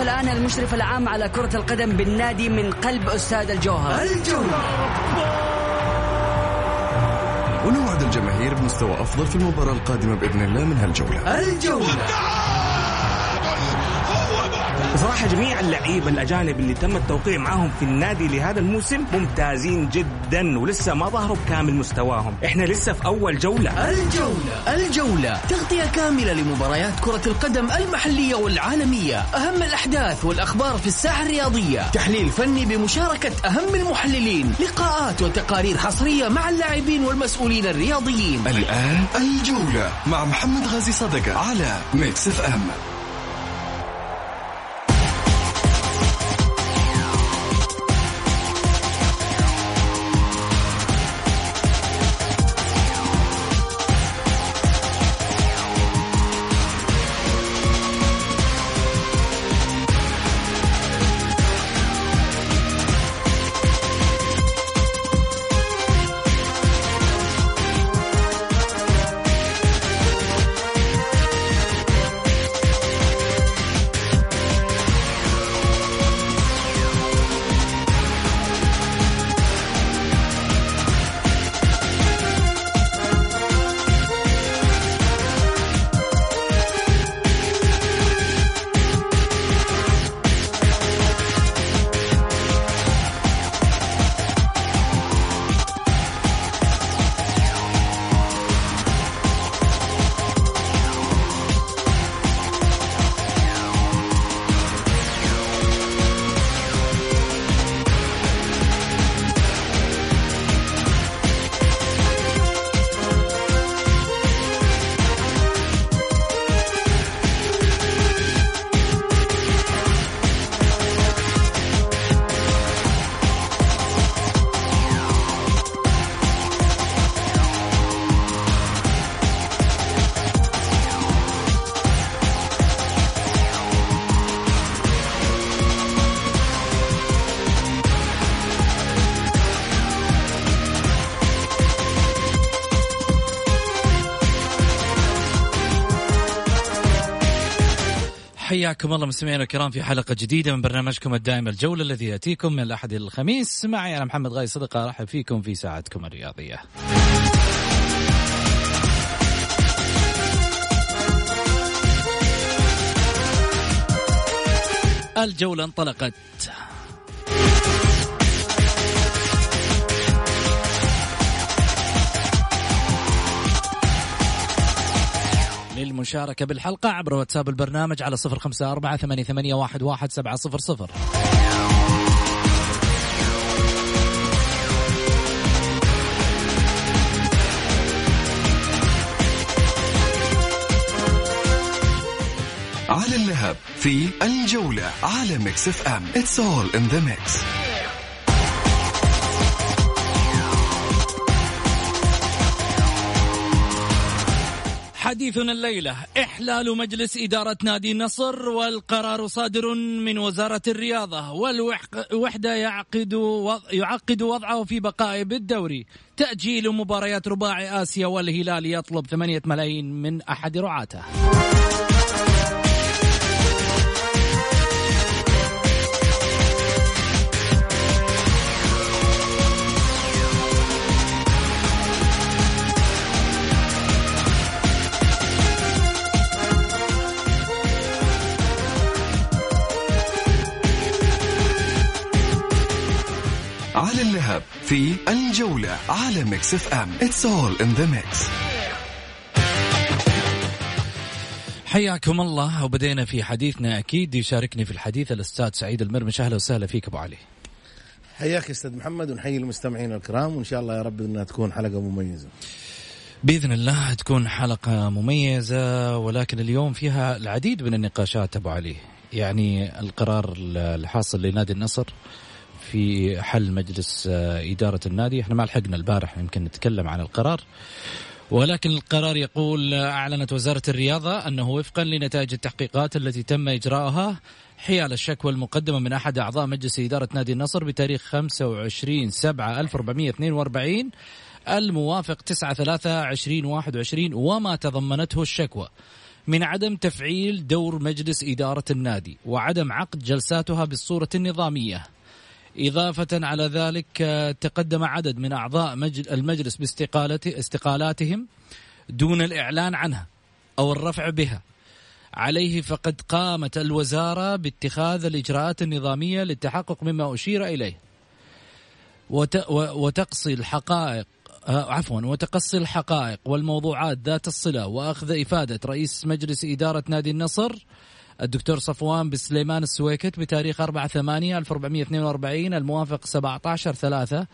الآن المشرف العام على كرة القدم بالنادي من قلب أستاذ الجوهر. الجولة ونوعد الجماهير بمستوى أفضل في المباراة القادمة بإذن الله من هالجولة. الجولة. بصراحة جميع اللعيبة الأجانب اللي تم التوقيع معاهم في النادي لهذا الموسم ممتازين جدا ولسه ما ظهروا بكامل مستواهم. إحنا لسه في أول جولة. الجولة الجولة. تغطية كاملة لمباريات كرة القدم المحلية والعالمية. أهم الأحداث والأخبار في الساحة الرياضية. تحليل فني بمشاركة أهم المحللين. لقاءات وتقارير حصرية مع اللاعبين والمسؤولين الرياضيين. الآن الجولة مع محمد غازي صدقة على ميكس إف إم. حياكم الله مستمعينا الكرام في حلقة جديدة من برنامجكم الدائم الجولة الذي يأتيكم من الأحد إلى الخميس. معي أنا محمد غاي صدقة أرحب فيكم في ساعتكم الرياضية. الجولة انطلقت. للمشاركة بالحلقة عبر واتساب البرنامج على صفر خمسة أربعة ثمانية, ثمانية واحد, واحد سبعة صفر صفر. على اللهب في الجولة على ميكس إف إم. It's all in the mix. حديثنا الليلة. إحلال مجلس إدارة نادي النصر والقرار صادر من وزارة الرياضة والوحدة يعقد يعقد وضعه في بقائه بالدوري تأجيل مباريات رباعي آسيا والهلال يطلب ثمانية ملايين من أحد رعاته. على اللهب في الجولة على ميكس اف ام It's all in the mix. حياكم الله وبدينا في حديثنا أكيد. يشاركني في الحديث الأستاذ سعيد المرمش أهلا وسهلا فيك أبو علي. حياك أستاذ محمد ونحيي المستمعين الكرام. وإن شاء الله يا رب إنها تكون حلقة مميزة. بإذن الله تكون حلقة مميزة ولكن اليوم فيها العديد من النقاشات أبو علي. يعني القرار الحاصل لنادي النصر في حل مجلس إدارة النادي. إحنا ما لحقنا البارح يمكن نتكلم عن القرار. ولكن القرار يقول أعلنت وزارة الرياضة أنه وفقا لنتائج التحقيقات التي تم إجراءها حيال الشكوى المقدمة من أحد أعضاء مجلس إدارة نادي النصر بتاريخ 25 7 1442 الموافق 9 3 2021 وما تضمنته الشكوى من عدم تفعيل دور مجلس إدارة النادي وعدم عقد جلساتها بالصورة النظامية. إضافة على ذلك آه، تقدم عدد من أعضاء المجلس باستقالته استقالاتهم دون الإعلان عنها أو الرفع بها. عليه فقد قامت الوزارة باتخاذ الإجراءات النظامية للتحقق مما أشير إليه. وتقصي الحقائق آه، عفوا وتقصي الحقائق والموضوعات ذات الصلة وأخذ إفادة رئيس مجلس إدارة نادي النصر الدكتور صفوان بن سليمان السويكت بتاريخ 4 8 1442 الموافق 17 3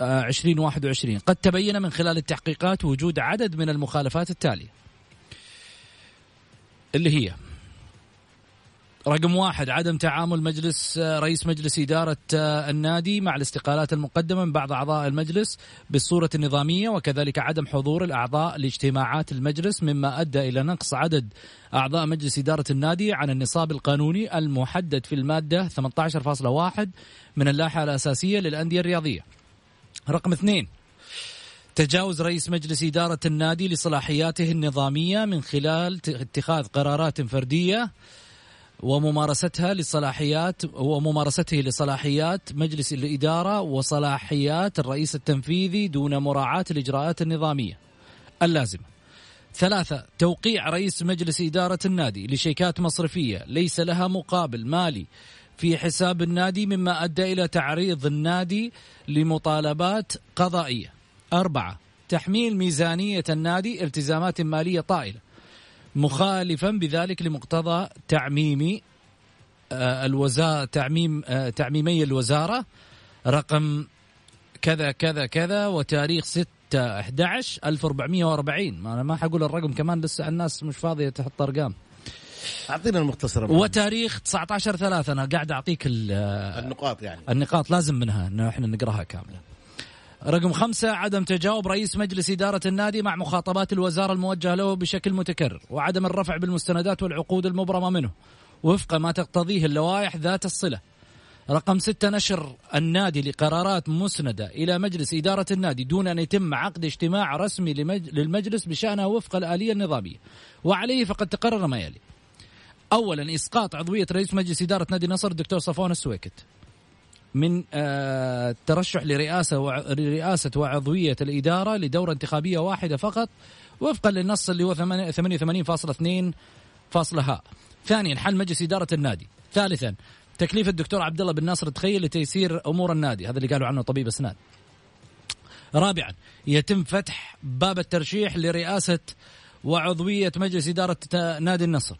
2021 قد تبين من خلال التحقيقات وجود عدد من المخالفات التالية. اللي هي؟ رقم واحد عدم تعامل مجلس رئيس مجلس إدارة النادي مع الاستقالات المقدمة من بعض أعضاء المجلس بالصورة النظامية وكذلك عدم حضور الأعضاء لاجتماعات المجلس مما أدى إلى نقص عدد أعضاء مجلس إدارة النادي عن النصاب القانوني المحدد في المادة 18.1 من اللائحة الأساسية للأندية الرياضية. رقم اثنين تجاوز رئيس مجلس إدارة النادي لصلاحياته النظامية من خلال اتخاذ قرارات فردية وممارستها لصلاحيات وممارسته لصلاحيات مجلس الإدارة وصلاحيات الرئيس التنفيذي دون مراعاة الإجراءات النظامية اللازمة. ثلاثة توقيع رئيس مجلس إدارة النادي لشيكات مصرفية ليس لها مقابل مالي في حساب النادي مما أدى إلى تعريض النادي لمطالبات قضائية. أربعة تحميل ميزانية النادي التزامات مالية طائلة. مخالفا بذلك لمقتضى تعميم آه، الوزارة تعميم آه، تعميمي الوزارة رقم كذا كذا كذا وتاريخ 6 11 1440 ما أنا ما حقول الرقم كمان لسه الناس مش فاضية تحط أرقام. أعطينا المختصر وتاريخ 19 3 أنا قاعد أعطيك النقاط يعني. النقاط لازم منها انه إحنا نقراها كاملة. رقم خمسة عدم تجاوب رئيس مجلس إدارة النادي مع مخاطبات الوزارة الموجهة له بشكل متكرر وعدم الرفع بالمستندات والعقود المبرمة منه. وفق ما تقتضيه اللوائح ذات الصلة. رقم ستة نشر النادي لقرارات مسندة إلى مجلس إدارة النادي دون أن يتم عقد اجتماع رسمي للمجلس بشأنه وفق الآلية النظامية. وعليه فقد تقرر ما يلي. أولا إسقاط عضوية رئيس مجلس إدارة نادي النصر الدكتور صفوان السويكت. من الترشح آه، لرئاسة لرئاسة وعضوية الإدارة لدورة انتخابية واحدة فقط وفقا للنص اللي هو 88.2 فاصلة ها ثانيا حل مجلس إدارة النادي. ثالثا تكليف الدكتور عبد الله بن ناصر التخيل لتيسير أمور النادي. هذا اللي قالوا عنه طبيب اسنان رابعا يتم فتح باب الترشيح لرئاسة وعضوية مجلس إدارة نادي النصر.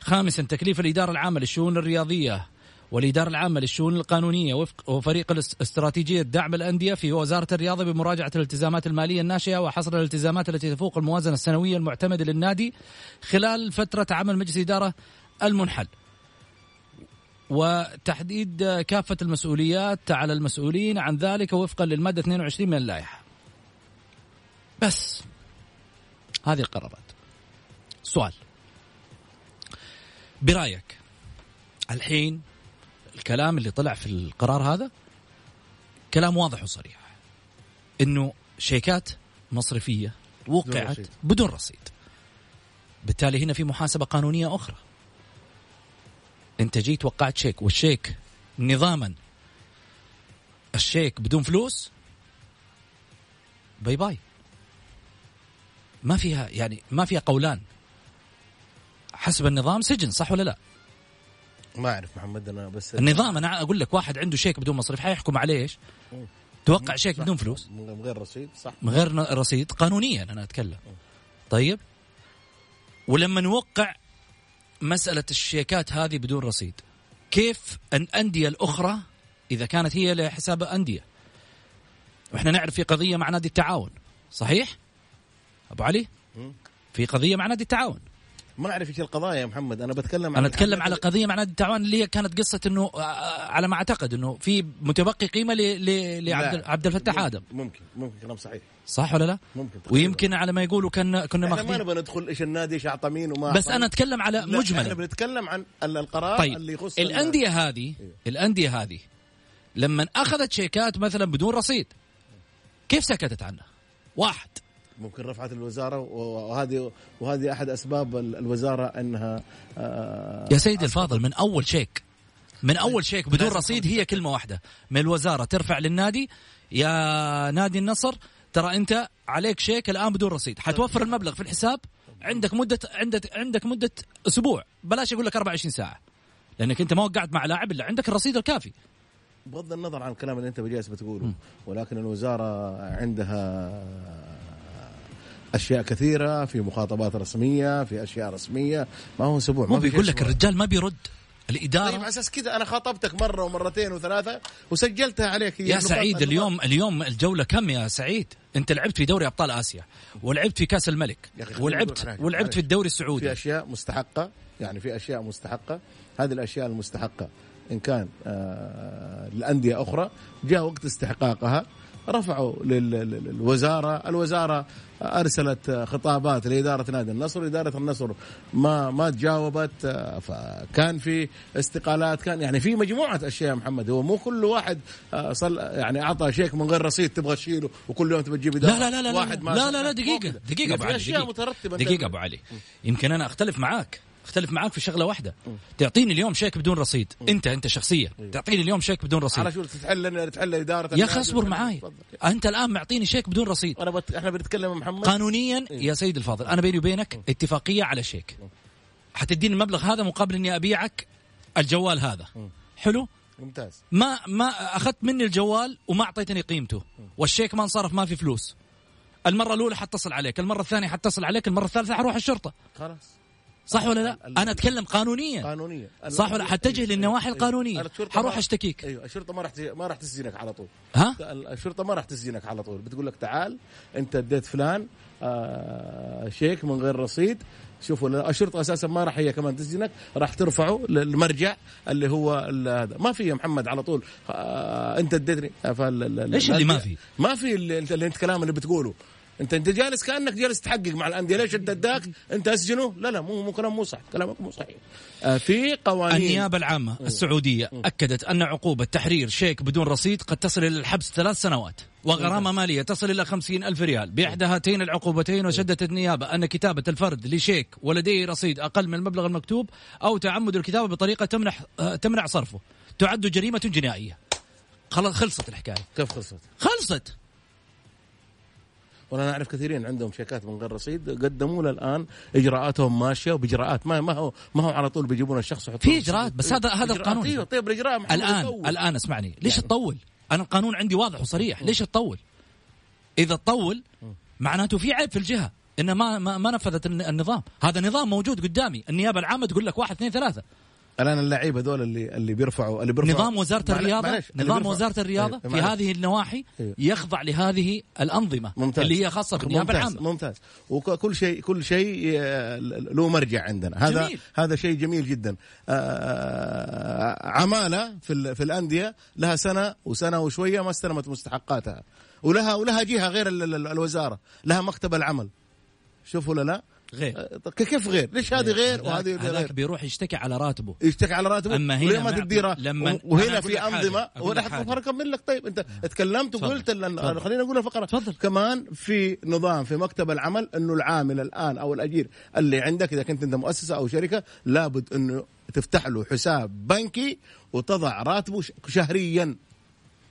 خامسا تكليف الإدارة العامة للشؤون الرياضية. والإدارة العامة للشؤون القانونية وفق وفريق الاستراتيجية دعم الأندية في وزارة الرياضة بمراجعة الالتزامات المالية الناشئة وحصر الالتزامات التي تفوق الموازنة السنوية المعتمدة للنادي خلال فترة عمل مجلس الإدارة المنحل. وتحديد كافة المسؤوليات على المسؤولين عن ذلك وفقا للمادة 22 من اللائحة. بس. هذه القرارات. سؤال. برأيك الحين الكلام اللي طلع في القرار هذا كلام واضح وصريح. إنه شيكات مصرفية وقعت بدون رصيد. بالتالي هنا في محاسبة قانونية أخرى. أنت جيت وقعت شيك والشيك نظاما الشيك بدون فلوس bye bye. ما فيها يعني ما فيها قولان. حسب النظام سجن صح ولا لا؟ ما أعرف محمد أنا بس النظام أنا أقول لك واحد عنده شيك بدون مصرف حيحكم عليه إيش؟ توقع شيك بدون فلوس. من غير رصيد صح. من غير رصيد قانونيا أنا أتكلم. طيب؟ ولما نوقع مسألة الشيكات هذه بدون رصيد كيف الأندية الأخرى إذا كانت هي لحساب أندية؟ وإحنا نعرف في قضية مع نادي التعاون صحيح؟ أبو علي؟ في قضية مع نادي التعاون. ما أعرف إيش القضايا يا محمد أنا بتكلم أنا أتكلم على قضية مع نادي التعاون اللي هي كانت قصة إنه آه، آه، على ما أعتقد إنه في متبقي قيمة لعبد عبد الفتاح آدم ممكن ممكن كلام صحيح صح ولا لا؟ ممكن ويمكن على ما يقولوا كنا كنا ماخذين ما نبغى ندخل إيش النادي إيش أعطى مين وما بس أنا أتكلم على مجمل إحنا بنتكلم عن القرار طيب. اللي يخص الأندية هذه إيه. الأندية هذه لما أخذت شيكات مثلا بدون رصيد كيف سكتت عنها؟ واحد ممكن رفعت الوزارة وهذه وهذه أحد أسباب ال- الوزارة إنها آه، يا سيدي الفاضل من أول شيك من أول شيك بدون رصيد هي كلمة واحدة. من الوزارة ترفع للنادي يا نادي النصر ترى أنت عليك شيك الآن بدون رصيد. حتوفر المبلغ في الحساب عندك مدة عندك عندك مدة أسبوع. بلاش أقول لك 24 ساعة لأنك أنت ما وقعت مع لاعب إلا عندك الرصيد الكافي. بغض النظر عن الكلام اللي أنت بجالس بتقوله ولكن الوزارة عندها أشياء كثيرة في مخاطبات رسمية في أشياء رسمية. ما هو أسبوع ما في بيقول لك الرجال ما بيرد. طيب الاداره على أساس كذا أنا خاطبتك مرة ومرتين وثلاثة وسجلتها عليك يا سعيد اليوم اليوم الجولة كم يا سعيد؟ أنت لعبت في دوري أبطال آسيا ولعبت في كأس الملك ولعبت. ولعبت. في الدوري في السعودي أشياء مستحقة يعني في أشياء مستحقة. هذه الأشياء المستحقة إن كان آه لانديه أخرى جاء وقت استحقاقها. رفعوا لل- لل- للوزارة، الوزارة أرسلت خطابات لإدارة نادي النصر، إدارة النصر ما ما تجاوبت فكان في استقالات كان يعني في مجموعة أشياء يا محمد هو مو كل واحد آه، صل يعني أعطى شيك من غير رصيد تبغى تشيله وكل يوم تبغى تجيب لا لا لا لا واحد لا لا, سجل. لا مو دقيقة كده. دقيقة أبو علي. مترتبة دقيقة أبو علي يمكن أنا أختلف معاك اختلف معاك في شغلة واحدة. تعطيني اليوم شيك بدون رصيد. أنت أنت شخصيا. تعطيني اليوم شيك بدون رصيد. على شو تتحل تحل إدارة يا أخي اصبر معاي. أنت الآن معطيني شيك بدون رصيد. أنا بت... إحنا بنتكلم محمد. قانونيا يا سيد الفاضل أنا بيني وبينك اتفاقية على شيك. حتديني المبلغ هذا مقابل إني أبيعك الجوال هذا. حلو؟ ممتاز. ما ما أخذت مني الجوال وما أعطيتني قيمته. والشيك ما انصرف ما في فلوس. المرة الأولى حتصل عليك، المرة الثانية حتصل عليك، المرة الثالثة حروح الشرطة، خلاص. صح ولا لا؟ أنا أتكلم قانونيا. قانونيا. صح ولا حتجه للنواحي الشرطة حروح أشتكيك. أيوه الشرطة ما راح ما راح تسجنك على طول. ها؟ الشرطة ما راح تسجنك على طول. بتقول لك تعال أنت اديت فلان آه شيك من غير رصيد. شوفوا الشرطة أساسا ما راح هي كمان تسجنك راح ترفعه للمرجع اللي هو هذا. ما في يا محمد على طول. آه أنت اديتني. إيش اللي ما في؟ ما في اللي انت اللي انت كلام اللي بتقوله. انت انت جالس كأنك جالس تحقق مع الأندية. ليش أنت اداك أنت اسجنه لا لا مو مو كلام مو صح كلامك مو صحيح. آه في قوانين. النيابة العامة السعودية أكدت أن عقوبة تحرير شيك بدون رصيد قد تصل إلى الحبس ثلاث سنوات وغرامة مالية تصل إلى خمسين ألف ريال. بإحدى هاتين العقوبتين وشدت النيابة أن كتابة الفرد لشيك ولديه رصيد أقل من المبلغ المكتوب أو تعمد الكتابة بطريقة تمنح آه، تمنع صرفه. تعد جريمة جنائية. خلصت الحكاية. كيف خلصت؟ خلصت. وأنا اعرف كثيرين عندهم شيكات من غير رصيد قدموا له الآن إجراءاتهم ماشية وباجراءات ما ما هو ما هو على طول بيجيبون الشخص في رصيد. إجراءات، بس هذا- هذا. القانون. أيوه طيب الإجراء الآن يطول. الآن اسمعني ليش يعني. تطول أنا القانون عندي واضح وصريح ليش تطول إذا تطول معناته في عيب في الجهة إن ما ما, ما نفذت الن- النظام هذا نظام موجود قدامي النيابة العامة تقول لك واحد اثنين ثلاثة الان اللعيبه هذول اللي اللي بيرفعوا اللي بيرفعوا نظام وزارة معلش- الرياضة معلش، نظام الرياضة أيوة، في معلش. هذه النواحي أيوة. يخضع لهذه الأنظمة ممتاز. اللي هي خاصة بالنيابة ممتاز العامة. ممتاز. وكل شيء كل شيء آه، له مرجع عندنا. هذا جميل. هذا شيء جميل جدا. آه، عمالة في في الأندية لها سنة وسنة وشوية ما استلمت مستحقاتها. ولها ولها جهة غير ال- ال- الوزارة. لها مكتب العمل. شوفوا ولا لا؟ غير. آه، كيف غير؟ ليش هذه غير وهذه هذاك- هذاك غير؟ بيروح يشتكي على راتبه. يشتكي على راتبه؟ أما هنا ما تديره لما- وهنا في أنظمة. ولا. حتى اكمل لك طيب أنت تكلمت. وقلت. خلينا نقول الفقرة. تفضل. كمان في نظام في مكتب العمل إنه العامل الآن أو الأجير اللي عندك إذا كنت أنت مؤسسة أو شركة لابد إنه تفتح له حساب بنكي وتضع راتبه شهريا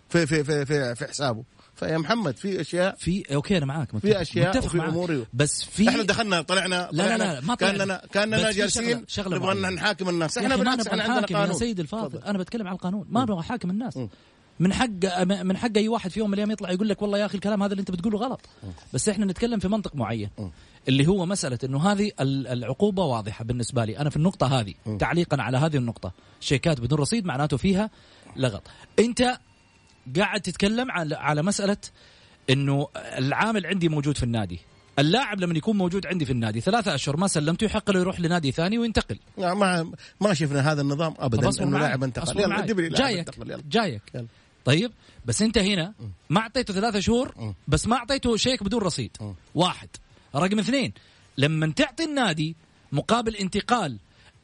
في في في في, في حسابه. فيا محمد في أشياء. في أوكي أنا معاك متفق في أشياء متفق معاك. أمور. بس في إحنا دخلنا طلعنا لا لا طلعنا. لا ما طلعنا. كأننا كأننا جالسين نبغى. نحاكم الناس. إحنا بالعكس إحنا عندنا نحاكم يا قانون. سيد الفاضل. أنا بتكلم عن القانون ما أبغى احاكم الناس. م. من حق من حق أي واحد في يوم من الأيام يطلع يقول لك والله يا أخي الكلام هذا اللي أنت بتقوله غلط. بس إحنا نتكلم في منطق معين. اللي هو مسألة إنه هذه ال- العقوبة واضحة بالنسبة لي. أنا في النقطة هذه تعليقا على هذه النقطة. شيكات بدون رصيد معناته فيها لغط. أنت قاعد تتكلم على على مسألة إنه العامل عندي موجود في النادي. اللاعب لما يكون موجود عندي في النادي ثلاثة أشهر ما سلمته يحق له يروح لنادي ثاني وينتقل. ما ما شفنا هذا النظام إنه معاي. لاعب انتقل يلا جايك انتقل يلا. جايك. يلا. طيب بس أنت هنا ما أعطيته ثلاثة شهور. بس ما أعطيته شيك بدون رصيد. واحد. رقم اثنين لما تعطي النادي مقابل انتقال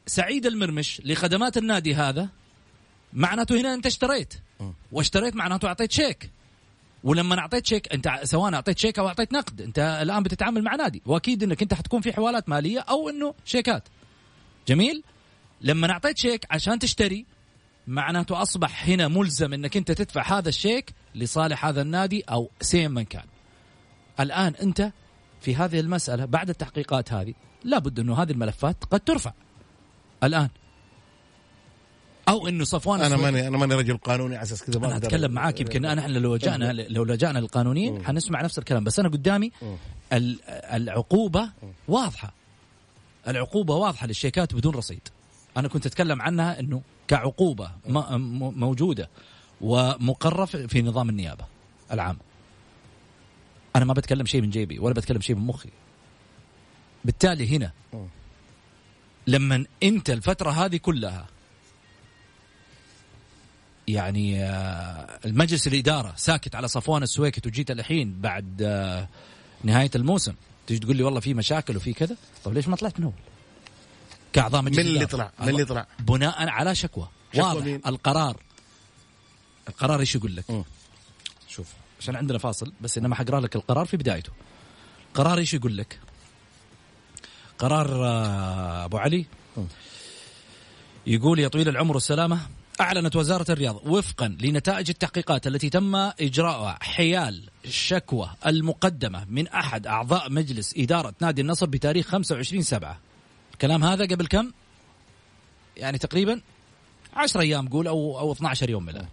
سعيد المرمش لخدمات النادي هذا معناته هنا أنت اشتريت. واشتريت معناته أعطيت شيك. ولما أعطيت شيك أنت سواء أعطيت شيك أو أعطيت نقد أنت الآن بتتعامل مع نادي. وأكيد إنك أنت حتكون في حوالات مالية أو إنه شيكات. جميل؟ لما أعطيت شيك عشان تشتري معناته أصبح هنا ملزم إنك أنت تدفع هذا الشيك لصالح هذا النادي أو سين من كان. الآن أنت في هذه المسألة بعد التحقيقات هذه لابد إنه هذه الملفات قد ترفع. الآن أو إنه صفوان أنا ماني أنا ماني رجل قانوني على أساس كذا ما أنا أتكلم معاك يمكن أنا إحنا لو لجانا لو لجأنا للقانونيين حنسمع نفس الكلام. بس أنا قدامي ال- العقوبة واضحة. العقوبة واضحة للشيكات بدون رصيد. أنا كنت أتكلم عنها إنه كعقوبة موجودة ومقررة في في نظام النيابة العام. أنا ما بتكلم شيء من جيبي ولا بتكلم شيء من مخي. بالتالي هنا لما انت الفترة هذه كلها يعني آه، المجلس الإدارة ساكت على صفوان السويكت وجيت الحين بعد آه، نهاية الموسم تيجي تقول لي والله في مشاكل وفي كذا طيب ليش ما طلعت من أول؟ كأعضاء مجلس من اللي. طلع؟ من اللي طلع؟ بناء على شكوى شكوى واضح مين؟ القرار القرار إيش يقول لك؟ شوف عشان عندنا فاصل بس إنما حقرأ لك القرار في بدايته قرار إيش يقول لك؟ قرار آه، أبو علي يقول يا طويل العمر والسلامه أعلنت وزارة الرياضة وفقا لنتائج التحقيقات التي تم إجراءها حيال الشكوى المقدمة من أحد أعضاء مجلس إدارة نادي النصر بتاريخ 25 سبعة الكلام هذا قبل كم؟ يعني تقريبا 10 أيام قول أو أو 12 يوم من الآن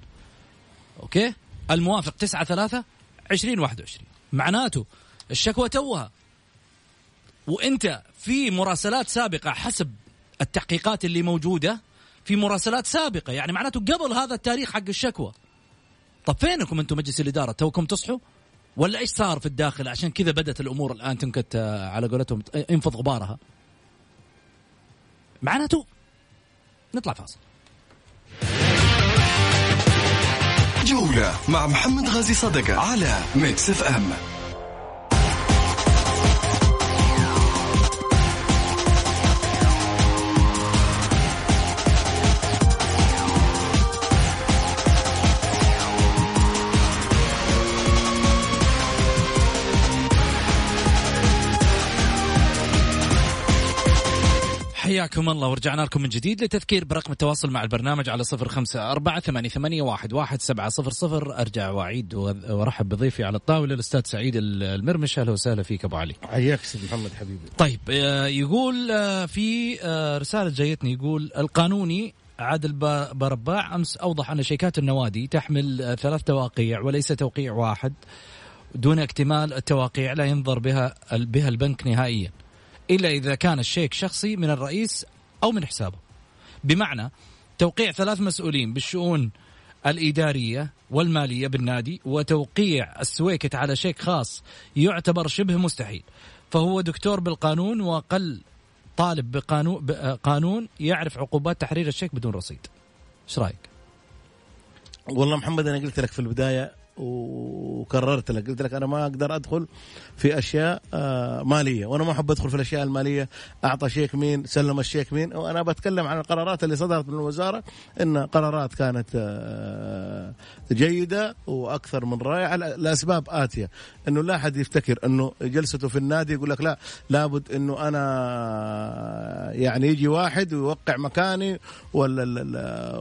أوكي؟ الموافق 9 3 2021 معناته الشكوى توها وإنت في مراسلات سابقة حسب التحقيقات اللي موجودة في مراسلات سابقة. يعني معناته قبل هذا التاريخ حق الشكوى. طب فينكم أنتم مجلس الإدارة؟ توكم تصحوا؟ ولا إيش صار في الداخل؟ عشان كذا بدأت الأمور الآن تنكت آه، على قولتهم ينفض غبارها. معناته نطلع فاصل. جولة مع محمد غازي صدقة على ميكس اف ام حياكم الله. ورجعنا لكم من جديد لتذكير برقم التواصل مع البرنامج على صفر خمسة أربعة ثمانية, ثمانية واحد, واحد سبعة صفر صفر. أرجع وأعيد وأرحب بضيفي على الطاولة الأستاذ سعيد المرمش. أهلا وسهلا فيك أبو علي. حياك سيد محمد حبيبي. طيب آه، يقول آه، في آه، رسالة جايتني يقول القانوني عادل برباع أمس أوضح أن شيكات النوادي تحمل ثلاث توقيع وليس توقيع واحد دون اكتمال التواقيع لا ينظر بها بها البنك نهائيا. إلا إذا كان الشيك شخصي من الرئيس أو من حسابه. بمعنى توقيع ثلاث مسؤولين بالشؤون الإدارية والمالية بالنادي وتوقيع السويكت على شيك خاص يعتبر شبه مستحيل. فهو دكتور بالقانون وقل طالب بقانون قانون يعرف عقوبات تحرير الشيك بدون رصيد. إيش رأيك؟ والله محمد أنا قلت لك في البداية وكررت لك. قلت لك أنا ما أقدر أدخل في أشياء آه، مالية. وأنا ما أحب أدخل في الأشياء المالية. أعطى شيك مين سلم الشيك مين. وأنا بتكلم عن القرارات اللي صدرت من الوزارة إن قرارات كانت آه، جيدة وأكثر من رائعة. لأسباب آتية. إنه لا أحد يفتكر إنه جلسته في النادي يقول لك لا لابد إنه أنا يعني يجي واحد ويوقع مكاني ولا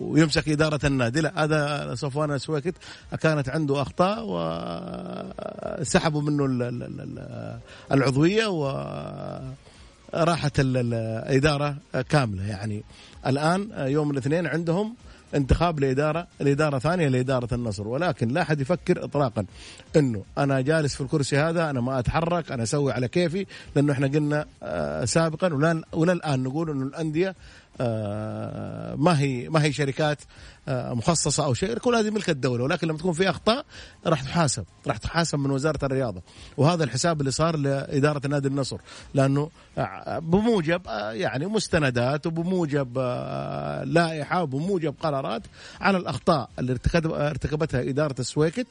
ويمسك إدارة النادي. لا هذا صفوان السويكت كانت عنده أخطاء وسحبوا منه ال- ال- ال- العضوية و راحت ال- ال- الإدارة كاملة. يعني الآن يوم الاثنين عندهم انتخاب لإدارة الاداره ثانية لإدارة النصر. ولكن لا أحد يفكر اطلاقا إنه أنا جالس في الكرسي هذا أنا ما أتحرك أنا أسوي على كيفي لأنه إحنا قلنا آه، سابقا ولا الان نقول إنه الأندية ما هي ما هي شركات آه، مخصصة أو شيء كل هذه ملك الدولة ولكن لما تكون في أخطاء راح تحاسب راح تحاسب من وزارة الرياضة. وهذا الحساب اللي صار لإدارة نادي النصر لأنه آه، بموجب آه، يعني مستندات وبموجب آه، لائحة وبموجب قرارات على الأخطاء اللي ارتكب- ارتكبتها إدارة السويكت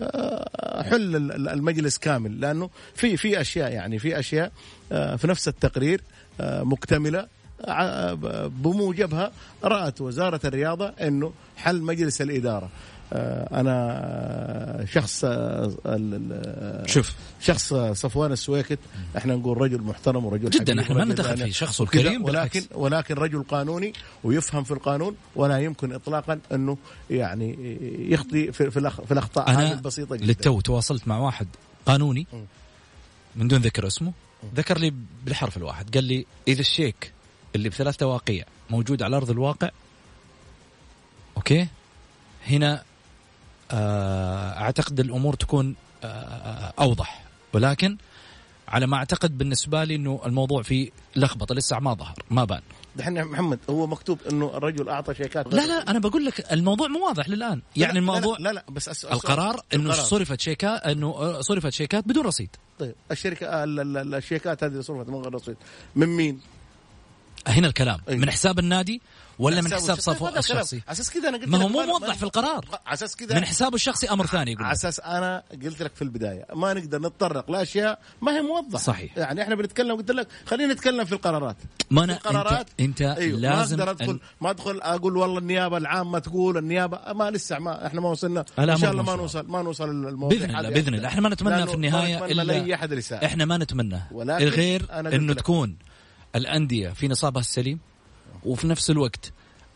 آه، حل ال- المجلس كامل. لأنه في في أشياء يعني في أشياء آه، في نفس التقرير آه، مكتملة بموجبها رأت وزارة الرياضة أنه حل مجلس الإدارة. آه، أنا شخص آه، ال- ال- شوف. شخص صفوان السويكت. إحنا نقول رجل محترم ورجل جداً، إحنا ما ندخل في شخصه الكريم، ولكن. ولكن رجل قانوني ويفهم في القانون ولا يمكن اطلاقا إنه يعني يخطي في في, في الأخطاء هذه أنا البسيطة جدا. للتو تواصلت مع واحد قانوني من دون ذكر اسمه ذكر لي بالحرف الواحد قال لي إذا الشيك اللي بثلاث تواقيع موجود على أرض الواقع. okay؟ هنا آه، أعتقد الأمور تكون آه، أوضح. ولكن على ما أعتقد بالنسبة لي إنه الموضوع فيه لخبطة لسه ما ظهر ما بان. دحين محمد هو مكتوب إنه الرجل أعطى شيكات لا لا أنا بقول لك الموضوع مو واضح للآن. يعني لا، الموضوع لا لا, لا بس السؤال- القرار إنه. صرفت شيكات إنه آه، صرفت شيكات بدون رصيد. طيب الشركة ال- ال- الشيكات هذه صرفت من غير رصيد من مين؟ هنا الكلام أي. من حساب النادي ولا من حساب؟ صفوان الكلام. الشخصي أساس كذا أنا قلت ما هو مو موضح في القرار أساس كذا من حسابه الشخصي أمر ثاني يقول. أساس أنا قلت لك في البداية ما نقدر نتطرق لأشياء ما هي موضحة صحيح. يعني إحنا بنتكلم قلت لك خلينا نتكلم في القرارات ما في أنا القرارات انت, أنت أيوه. لازم ما أقدر ادخل أن- ما أدخل أقول والله النيابة العامة تقول النيابه ما لسه ما إحنا ما وصلنا إن شاء الله ما. نوصل ما نوصل الموضوع بإذن الله بإذن الله إحنا ما نتمنى في النهاية إلا إحنا ما نتمنى غير إنه. تكون الأندية في نصابها السليم وفي نفس الوقت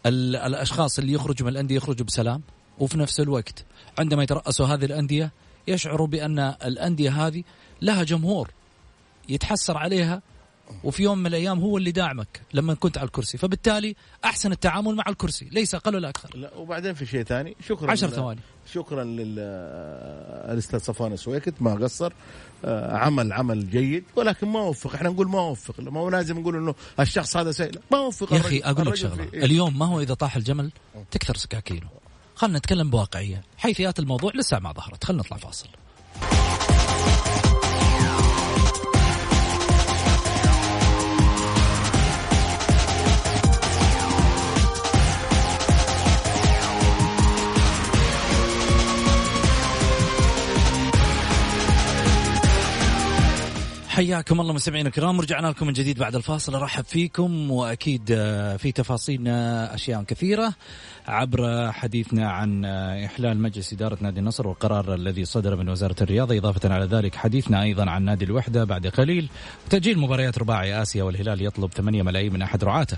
ال- الأشخاص اللي يخرجوا من الأندية يخرجوا بسلام وفي نفس الوقت عندما يترأسوا هذه الأندية يشعروا بأن الأندية هذه لها جمهور يتحسر عليها وفي يوم من الأيام هو اللي داعمك لما كنت على الكرسي. فبالتالي أحسن التعامل مع الكرسي ليس أقل ولا أكثر. لا وبعدين في شيء ثاني. شكرا عشر ثواني. شكرا للاستاذ صفوان السويكت ما قصر. آه، عمل عمل جيد ولكن ما وفق. إحنا نقول ما وفق ما هو لازم نقول إنه الشخص هذا سيء. ما وفق يا. أخي أقول لك شغلة. إيه. اليوم ما هو إذا طاح الجمل تكثر سكاكينه. خلنا نتكلم بواقعية. حيثيات الموضوع لسه ما ظهرت. خلنا نطلع فاصل. حياكم الله مستمعينا الكرام ورجعنا لكم من جديد بعد الفاصل أرحب فيكم وأكيد آه، في تفاصيلنا أشياء كثيرة عبر حديثنا عن آه، إحلال مجلس إدارة نادي النصر والقرار الذي صدر من وزارة الرياضة إضافة على ذلك حديثنا أيضا عن نادي الوحدة بعد قليل وتاجيل مباريات رباعي آسيا والهلال يطلب 8 ملايين من أحد رعاته.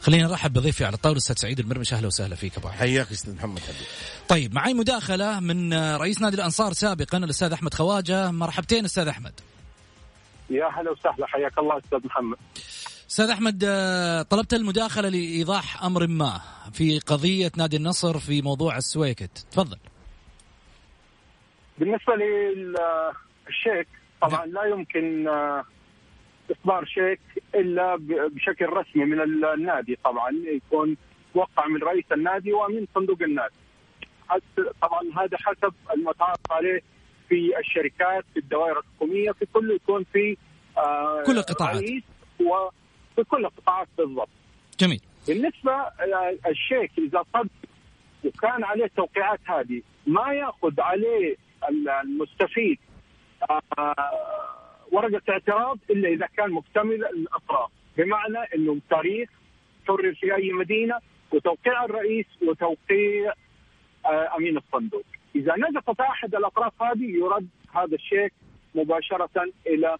خلينا نرحب بضيفي على الطاوله الاستاذ سعيد المرمش أهلا وسهلا فيك أبو. حياك أستاذ محمد حبيبي طيب معي مداخلة من آه، رئيس نادي الأنصار سابقا الأستاذ أحمد خواجة مرحبتين أستاذ أحمد. يا هلا وسهلا. حياك الله أستاذ محمد. أستاذ أحمد آه، طلبت المداخلة لإيضاح أمر ما في قضية نادي النصر في موضوع السويكت. تفضل. بالنسبة للشيك طبعا لا يمكن آه، إصدار شيك إلا بشكل رسمي من النادي طبعا يكون موقع من رئيس النادي ومن صندوق النادي. طبعا هذا حسب المتعارف عليه في الشركات في الدوائر الحكومية في كل يكون في آه، كل القطاعات. وفي كل القطاعات بالضبط. جميل. بالنسبة آه، الشيك إذا صدر وكان عليه التوقيعات هذه ما يأخذ عليه ال- المستفيد آه، ورقة اعتراض إلا إذا كان مكتمل الأطراف. بمعنى إنه تاريخ حرر في أي مدينة وتوقيع الرئيس وتوقيع آه، أمين الصندوق. إذا نزفت احد الأطراف هذه يرد هذا الشيك مباشرة إلى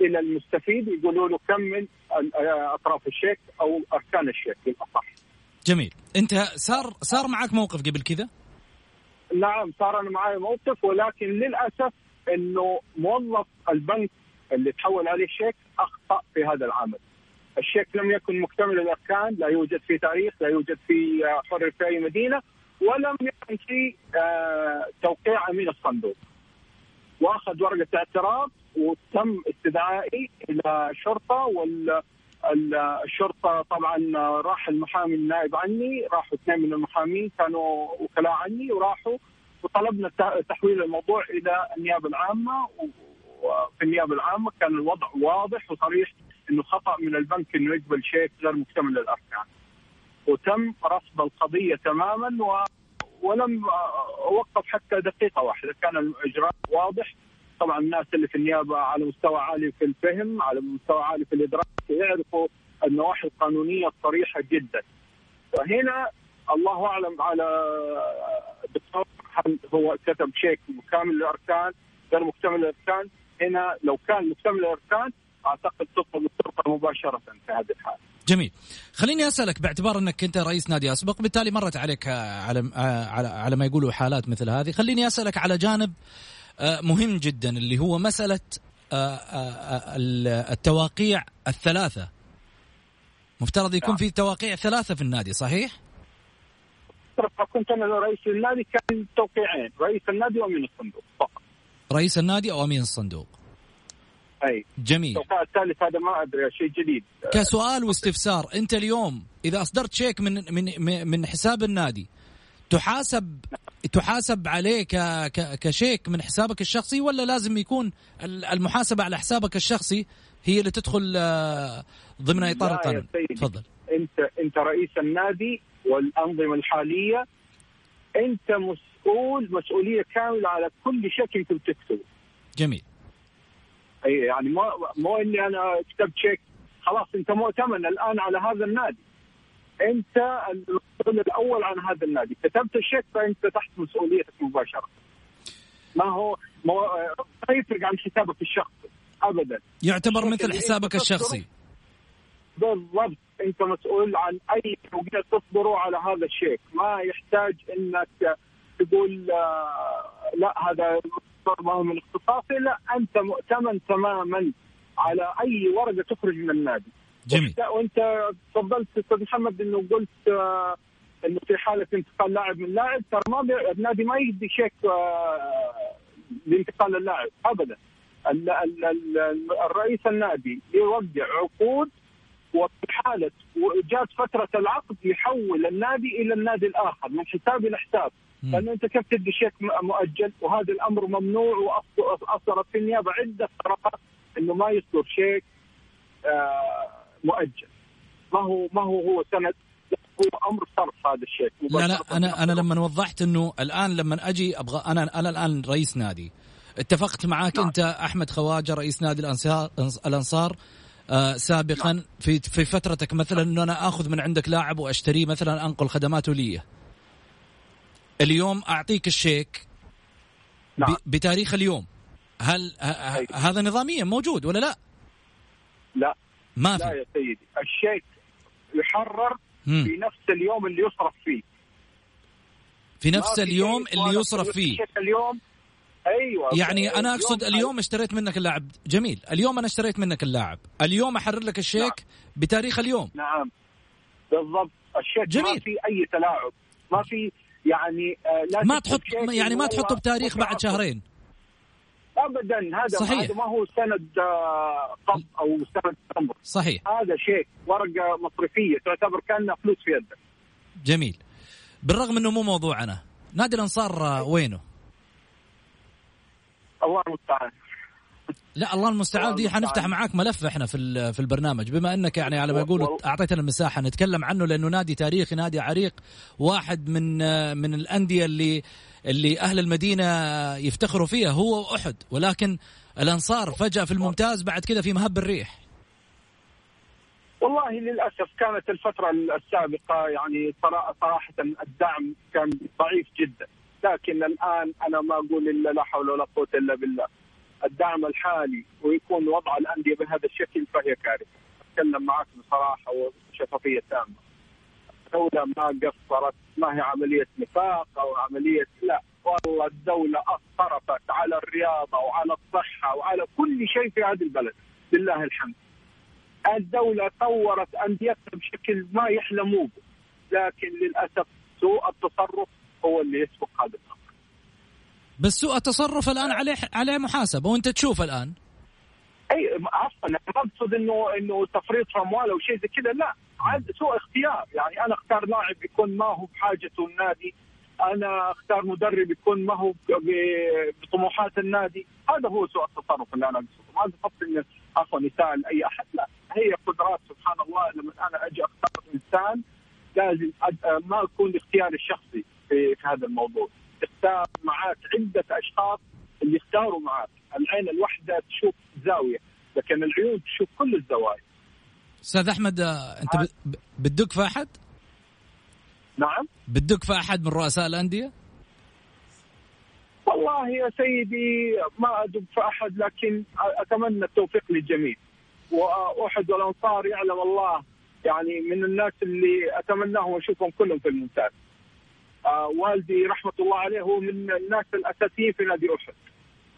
إلى المستفيد يقولوا له كمل آه، أطراف الشيك أو أركان الشيك بالأصح. جميل. أنت صار صار معك موقف قبل كذا؟ نعم صار أنا معي موقف ولكن للأسف إنه موظف البنك اللي تحول عليه الشيك أخطأ في هذا العمل. الشيك لم يكن مكتمل الأركان، لا يوجد فيه تاريخ، لا يوجد فيه آه، حرر في أي مدينة، ولم يكن فيه آه، توقيع أمين الصندوق. وأخذ ورقة اعتراض وتم استدعائي إلى الشرطه وال ال- الشرطة طبعا راح المحامي النائب عني راحوا اثنين من المحامين كانوا وكلاء عني وراحوا وطلبنا تحويل الموضوع إلى النيابة العامة وفي النيابة العامة كان الوضع واضح وصريح إنه خطأ من البنك إنه يقبل شيك غير مكتمل الاركان. وتم رفض القضية تماما و ولم أوقف حتى دقيقة واحدة. كان الإجراء واضح. طبعا الناس اللي في النيابة على مستوى عالي في الفهم على مستوى عالي في الإدراك يعرفوا النواحي القانونية الصريحة جدا. وهنا الله أعلم على هو كتب شيك مكامل الأركان غير مكتمل الأركان. هنا لو كان مكتمل الأركان أعتقد تطلب الشرطه مباشرة في هذه الحالة. جميل. خليني أسألك باعتبار أنك أنت رئيس نادي أسبق بالتالي مرت عليك على على على ما يقولوا حالات مثل هذه. خليني أسألك على جانب آه، مهم جدا اللي هو مسألة آه، آه، التواقيع الثلاثة. مفترض يكون في تواقيع ثلاثة في النادي صحيح؟ كنت أنا رئيس النادي كان توقيعين رئيس النادي وأمين الصندوق فقط. رئيس النادي أو أمين الصندوق. أي. جميل. التوقيع الثالث هذا ما أدري شيء جديد. كسؤال واستفسار. أنت اليوم إذا أصدرت شيك من من من حساب النادي تحاسب تحاسب عليه كشيك من حسابك الشخصي ولا لازم يكون المحاسبة على حسابك الشخصي هي اللي تدخل آه، ضمن إطار القانون؟ تفضل. أنت أنت رئيس النادي والأنظمة الحالية أنت مسؤول مسؤولية كاملة على كل شيك انت بتكتبه جميل. اي يعني مو مو إني أنا كتبت شيك. خلاص أنت مؤتمن الآن على هذا النادي. أنت المسؤول الأول عن هذا النادي. كتبت الشيك فأنت تحت مسؤوليتك مباشرة. ما هو ما يفرق عن حسابك الشخصي. ابدا. يعتبر مثل حسابك الشخصي. بالضبط. أنت مسؤول عن أي توقيع تصدره على هذا الشيك. ما يحتاج إنك تقول آه، لا هذا ما هو من اختصاصي لا أنت مؤتمن تماما على أي ورقه تخرج من النادي. جميل. وإنت تفضلت أستاذ محمد إنه قلت آه إنه في حالة انتقال لاعب من لاعب ترى ما النادي ما يدي شيك آه لانتقال اللاعب ابدا. الرئيس النادي يوقع عقود وفي حاله جات فترة العقد يحول النادي إلى النادي الآخر من حساب إلى حساب. لأنه أنت كيف تدي شيك مؤجل؟ وهذا الأمر ممنوع واصدرت في النيابة عدة قرارات إنه ما يصدر شيك آه، مؤجل. ما هو ما هو هو سند هو أمر صرف هذا الشيك. لا لا أنا أنا لما وضحت إنه الآن لما أجي أبغى أنا أنا الآن رئيس نادي. اتفقت معاك نعم. أنت أحمد خواجة رئيس نادي الأنصار الأنصار آه سابقا. في في فترتك مثلا إنه أنا آخذ من عندك لاعب وأشتريه مثلا أنقل خدماته لي اليوم أعطيك الشيك نعم. بتاريخ اليوم هل هذا نظاميا موجود ولا لا؟ لا ما في لا يا سيدي الشيك يحرر مم. في نفس اليوم اللي يصرف فيه في نفس اليوم اللي يصرف فيه اليوم أيوه يعني أنا أقصد اليوم اشتريت منك اللاعب. جميل. اليوم أنا اشتريت منك اللاعب. اليوم أحرر لك الشيك نعم. بتاريخ اليوم. نعم. بالضبط. الشيك جميل. ما في أي تلاعب. ما في يعني آه لا ما تحط يعني ما تحطه بتاريخ بعد شهرين. ابدا. هذا صحيح. هذا ما هو سند آه، قبض أو سند تمر. صحيح. هذا شيء ورقة مصرفية تعتبر كأنها فلوس في يدك. جميل. بالرغم إنه مو موضوعنا نادي الأنصار آه، وينه؟ الله المستعان. لا الله المستعان. دي حنفتح معاك ملف إحنا في في البرنامج. بما إنك يعني على ما يقولوا أعطيتنا المساحة نتكلم عنه لأنه نادي تاريخي نادي عريق واحد من من الأندية اللي اللي أهل المدينة يفتخروا فيها هو واحد ولكن الأنصار فجأة في الممتاز بعد كذا في مهب الريح. والله للأسف كانت الفترة السابقة يعني صراحة الدعم كان ضعيف جدا. لكن الآن أنا ما أقول إلا لا حول ولا قوة إلا بالله. الدعم الحالي ويكون وضع الأندية بهذا الشكل فهي كارثة. أتكلم معك بصراحة وشفافية تامة. الدولة ما قصرت ما هي عملية نفاق أو عملية لا. والله الدولة صرفت على الرياضة وعلى الصحة وعلى كل شيء في هذه البلد. لله الحمد. الدولة طورت أنديتها بشكل ما يحلموا به لكن للأسف سوء التصرف هو اللي يسبق هذا الأمر. بس سوء التصرف الآن عليه عليه محاسبة وأنت تشوف الآن. أي عفوا ما أقصد انه إنه تفريط في أموال أو شيء زي كذا لا. عاد سوء اختيار. يعني أنا أختار لاعب يكون ما هو بحاجته النادي أنا أختار مدرب يكون ما هو بطموحات النادي. هذا هو سوء التصرف اللي أنا أقصده. ما قصدت إنه عفوا يسال أي أحد لا. هي قدرات سبحان الله لما أنا أجي أختار إنسان لازم ما أكون اختياري الشخصي. في, في هذا الموضوع اختار معك عدة أشخاص اللي يختاروا معك العين الواحدة تشوف زاوية لكن العيون تشوف كل الزوايا أستاذ أحمد آه، أنت بتدق في أحد؟ نعم بتدق في أحد من رؤساء الأندية؟ والله يا سيدي ما ادب في أحد لكن أتمنى التوفيق للجميع وأحد والانصار يعلم الله يعني من الناس اللي أتمناهم وأشوفهم كلهم في الممتاز. آه والدي رحمة الله عليه هو من الناس الأساسيين في نادي أحد.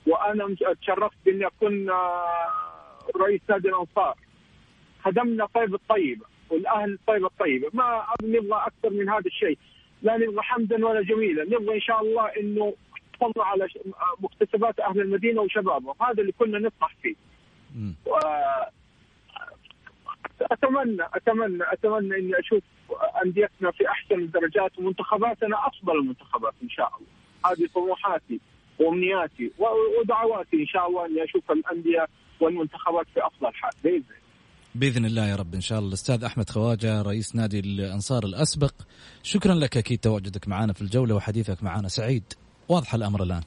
وأنا تشرفت باني اكون آه رئيس نادي الأنصار. خدمنا طيب الطيبة والأهل الطيبه الطيبة، ما نبغى أكثر من هذا الشيء. لا نبغى حمدا ولا جميلا، نبغى إن شاء الله إنه نحافظ على مكتسبات أهل المدينة وشبابهم، هذا اللي كنا نطمح فيه. أتمنى أتمنى أتمنى إني أشوف أنديتنا في أحسن الدرجات ومنتخباتنا أفضل المنتخبات إن شاء الله. هذه طموحاتي وأمنياتي ودعواتي إن شاء الله إني أشوف الأندية والمنتخبات في أفضل حال. بإذن. بإذن الله يا رب إن شاء الله. الأستاذ أحمد خواجة رئيس نادي الأنصار الأسبق. شكرا لك أكيد تواجدك معنا في الجولة وحديثك معنا سعيد. واضح الأمر الآن.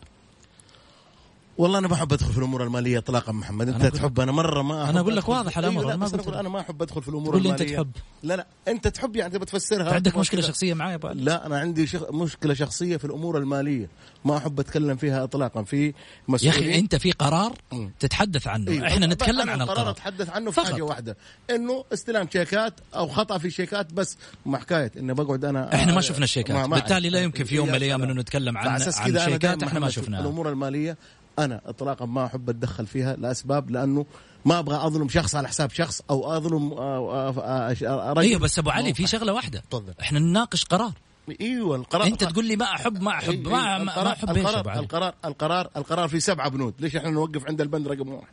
والله أنا ما احب أدخل في الأمور المالية اطلاقا محمد أنت أنا تحب أنا مرة ما أحب أنا أقول لك واضح الأمر، أيوة لا أنا ما قلت. أنا ما أحب أدخل في الأمور المالية تحب. لا لا أنت تحب يعني تبى تفسرها عندك تبغى مشكلة. شخصية معي علي؟ لا أنا عندي شخ... مشكلة شخصية في الأمور المالية ما أحب أتكلم فيها اطلاقا في يا أخي أنت في قرار. تتحدث عنه أيوة. إحنا نتكلم عن القرار أتحدث عنه في فقط. حاجة واحدة إنه استلام شيكات أو خطأ في شيكات بس مع حكاية انه بقعد أنا إحنا ما آه، شفنا الشيكات بالتالي لا. يمكن في يوم من يا الأيام. انه نتكلم عن عن شيكات إحنا ما شفناها الأمور المالية أنا اطلاقا ما أحب أتدخل فيها لأسباب لأنه ما أبغى أظلم شخص على حساب شخص أو أظلم آه، آه، آه، رجل. أيوه بس أبو علي في. شغلة واحدة. تفضل. إحنا نناقش قرار. أيوه القرار أنت تقول لي ما أحب ما أحب إيه، ما إيه، ما- ما القرار أحب القرار علي؟ القرار القرار القرار في سبعة بنود. ليش إحنا نوقف عند البند رقم واحد؟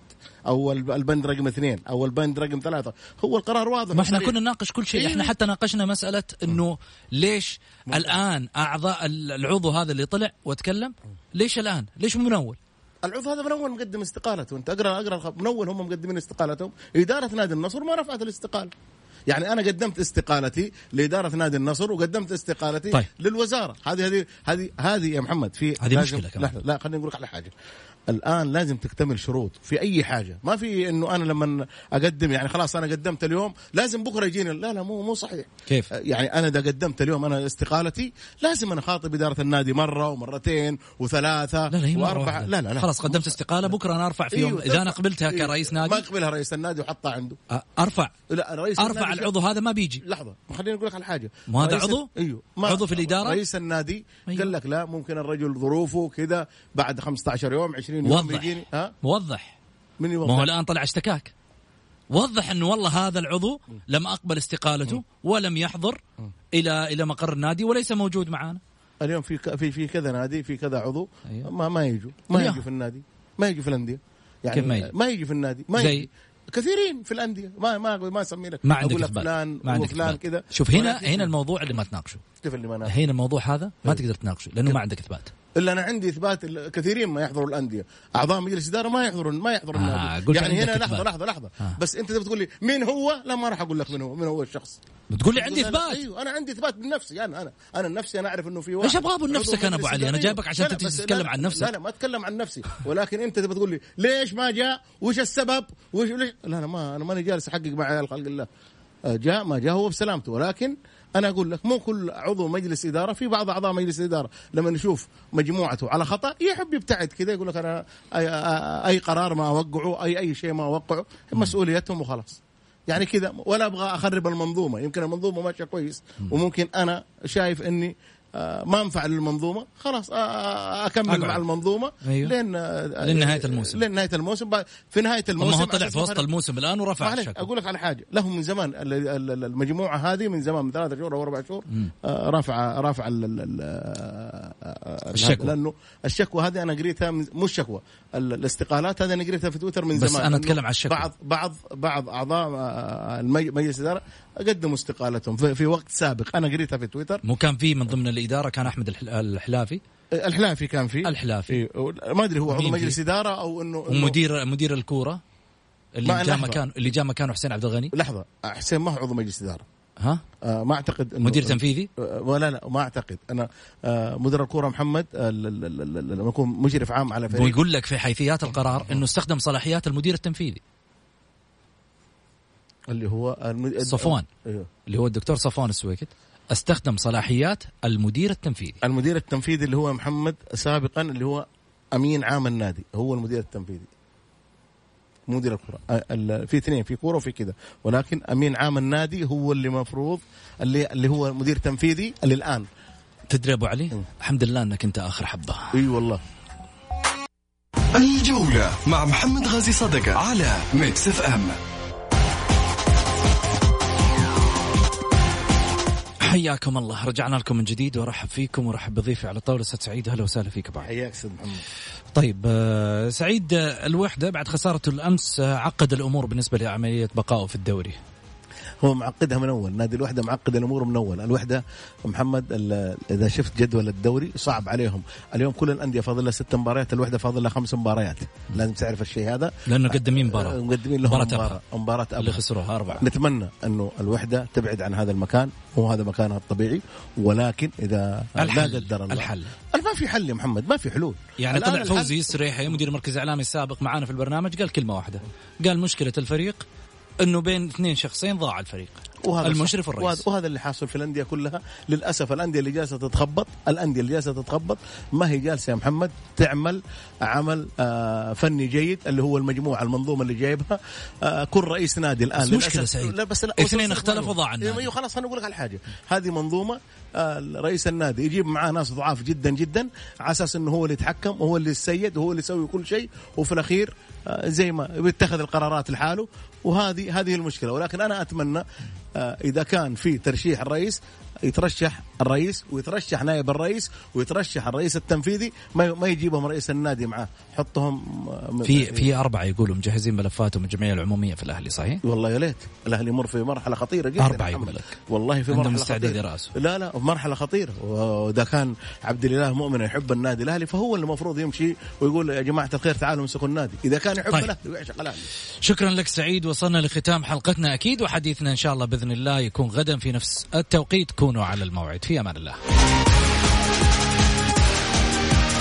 أو الب- البند رقم اثنين أو البند رقم ثلاثة. هو القرار واضح ما إحنا. كنا نناقش كل شيء. إيه. إحنا حتى ناقشنا مسألة إنه ليش الآن أعضاء ال- العضو هذا اللي طلع وتكلم ليش الآن؟ ليش من أول؟ العضو هذا من أول مقدم استقالته. أنت اقرا أقرأ من أول هم مقدمين استقالتهم. إدارة نادي النصر ما رفعت الاستقالة. يعني أنا قدمت استقالتي لإدارة نادي النصر وقدمت استقالتي طيب. للوزارة. هذه هذه هذه هذه يا محمد في هذه مشكلة كمان. لا لا خليني أقول لك على حاجة. الآن لازم تكتمل شروط في أي حاجة ما في إنه أنا لما أقدم يعني خلاص أنا قدمت اليوم لازم بكرة يجيني لا لا مو مو صحيح كيف؟ يعني أنا إذا قدمت اليوم أنا استقالتي لازم أنا خاطب إدارة النادي مرة ومرتين وثلاثة لا لا وأربعة. لا لا لا خلاص قدمت استقالة بكرة أنا أرفع في يوم أيوه، إذا أنا قبلتها أيوه. كرئيس ما نادي يقبلها رئيس النادي وحطها عنده أرفع لا رئيس أرفع النادي العضو هذا ما بيجي لحظة خليني أقول لك على حاجة ما هذا عضو؟ أيوه عضو في الإدارة؟ رئيس النادي أيوه. قال لك لا ممكن الرجل ظروفه كذا بعد 15 يوم 20 يوم وضح. يجيني ها؟ وضح. من ما هو يوضح الآن طلع اشتكاك. وضح إنه والله هذا العضو لم أقبل استقالته ولم يحضر إلى إلى مقر النادي وليس موجود معنا اليوم في في في كذا نادي في كذا عضو. أيوه. ما ما يجوا. ما. يجوا في النادي. ما يجوا في الأندية. يعني كيف ما يجي؟ ما يجي في النادي. ما زي؟ يجي كثيرين في الأندية. ما ما ما أسمي لك. ما عندك أقول لك فلان ما عندك إثبات. كذا. شوف هنا هنا الموضوع اللي ما تناقشه. كيف اللي ما أنا- هنا الموضوع هذا ما إيه. تقدر تناقشه لأنه ما عندك إثبات. إلا أنا عندي إثبات كثيرين ما يحضروا الأندية. أعضاء مجلس إدارة ما يحضروا ما يحضروا آه، النادي. يعني هنا لحظه. لحظه لحظة. آه. بس أنت تبي تقول لي مين هو؟ لا ما راح أقول لك من هو من هو الشخص. بتقول لي عندي إثبات. أيوه أنا عندي إثبات من نفسي أنا أنا أنا نفسي أنا أعرف إنه في واحد. أبغى أقول عضو نفسك أنا أبو مجلس علي؟ أنا إدارة. جايبك عشان تجي تتكلم عن نفسك. لا لا ما أتكلم عن نفسي. ولكن أنت تبي تقول لي ليش ما جاء؟ وش السبب؟ وش ليش؟ لا لا ما أنا ماني جالس أحقق مع عيال خلق الله. جاء ما جاء هو بسلامته. ولكن أنا أقول لك مو كل عضو مجلس إدارة في بعض أعضاء مجلس الاداره لما نشوف مجموعته على خطأ يحب يبتعد كذا يقول لك أنا اي, أي قرار ما أوقعه اي أي شيء ما أوقعه مسؤوليتهم وخلاص. يعني كذا ولا أبغى أخرب المنظومة يمكن المنظومة ماشية كويس وممكن أنا شايف إني ما انفع للمنظومة خلاص آه، آه، أكمل أقعد. مع المنظومة أيوه. لين آه، لين نهاية الموسم. لين نهايه الموسم في نهاية الموسم ما هو طلع في وسط الموسم الآن ورفع الشكوى أقول لك على حاجة لهم من زمان ال- ال- ال- المجموعة هذه من زمان من ثلاثة شهور أو أربع شهور آه، رافعة رافعة ال- ال- ال- آه، آه، الشكوى. لأنه الشكوى هذه أنا قريتها الشكوى ال- الاستقالات هذه أنا قريتها في تويتر من بس زمان أنا إنه أتكلم عن الشكوى. بعض بعض بعض أعضاء آه، مجلس الإدارة قدموا استقالتهم في, في وقت سابق أنا قريتها في تويتر مو كان في من ضمن الاداره كان أحمد الح- الحلافي. الحلافي كان فيه. الحلافي. إيه، ما أدري هو عضو مجلس؟ إدارة أو انه ومدير مدير الكورة. اللي جاء. مكان اللي جاء مكانه حسين عبد الغني. لحظة حسين ما هو عضو مجلس إدارة. ها؟ آه، ما أعتقد إنه مدير تنفيذي؟ آه، ولا لا ما أعتقد. أنا آه، مدير الكورة محمد آه، لما يكون مشرف عام على فريق. ويقول لك في حيثيات القرار إنه استخدم صلاحيات المدير التنفيذي. اللي هو المد... صفوان. أيوه اللي هو الدكتور صفوان السويكت. أستخدم صلاحيات المدير التنفيذي. المدير التنفيذي اللي هو محمد سابقا اللي هو أمين عام النادي هو المدير التنفيذي. مدير الكرة. في اثنين في كورة وفي كذا ولكن أمين عام النادي هو اللي مفروض اللي اللي هو مدير تنفيذي اللي الآن. تدري أبو علي؟ م. الحمد لله إنك أنت آخر حبة. إي والله. الجولة مع محمد غازي صدقة على ميكس إف إم. حياكم الله. رجعنا لكم من جديد وارحب فيكم وارحب بضيفي على طاولة أستاذ سعيد. أهلا وسهلا فيك علي حياك أستاذ محمد. طيب آه، سعيد آه، الوحدة بعد خسارته الأمس آه، عقد الأمور بالنسبة لعملية بقائه في الدوري. هو معقدها من أول. نادي الوحدة معقد الأمور من أول. الوحدة محمد إذا شفت جدول الدوري صعب عليهم. اليوم كل الأندية فاضل لها ست مباريات الوحدة فاضل لها خمس مباريات. لازم تعرف الشيء هذا. لأنه قدمين مباراة. مقدمين لهم مباراة مباراة. مباراة اللي. خسروها أربعة. نتمنى أنه الوحدة تبعد عن هذا المكان. هو هذا مكانها الطبيعي. ولكن إذا الحل. لا قدر الله الحل. ما في حل يا محمد. ما في حلول. يعني طلع فوزي السريحي مدير المركز الإعلامي السابق معانا في البرنامج قال كلمة واحدة. قال مشكلة الفريق انه بين اثنين شخصين ضاع الفريق. وهذا المشرف صح. والرئيس. وهذا, وهذا اللي حاصل في الأندية كلها للأسف الأندية اللي جالسة تتخبط الأندية اللي جالسة تتخبط ما هي جالسة يا محمد تعمل عمل آه فني جيد اللي هو المجموعة المنظومة اللي جايبها آه كل رئيس نادي الآن بس مشكلة سعيد. لا بس لا اثنين اختلفوا ضاع النادي. أيوه خلاص أنا أقول لك على حاجة هذه منظومة آه رئيس النادي يجيب معاه ناس ضعاف جدا جدا على أساس إنه هو اللي يتحكم وهو اللي يسيد وهو اللي يسوي كل شيء وفي الأخير آه زي ما بيتخذ القرارات لحاله وهذه هذه المشكلة ولكن أنا أتمنى إذا كان في ترشيح الرئيس يترشح الرئيس ويترشح نائب الرئيس ويترشح الرئيس التنفيذي ما ما يجيبهم رئيس النادي معاه حطهم آه، في في أربعة يقولوا مجهزين ملفاتهم الجمعية العمومية في الأهلي صحيح؟ والله يا ليت الأهلي يمر في مرحلة خطيرة جدا محمد. يقول لك. والله في مرحلة خطيرة. يرأسوا. لا لا في مرحلة خطيرة وإذا كان عبد الإله مؤمن يحب النادي الأهلي فهو اللي المفروض يمشي ويقول يا جماعة الخير تعالوا امسكوا النادي إذا كان يحب طيب. الأهلي ويعشق الأهلي شكرا لك سعيد وصلنا لختام حلقتنا أكيد وحديثنا إن شاء الله بإذن الله يكون غدا في نفس التوقيت كونوا على الموعد. في أمان الله.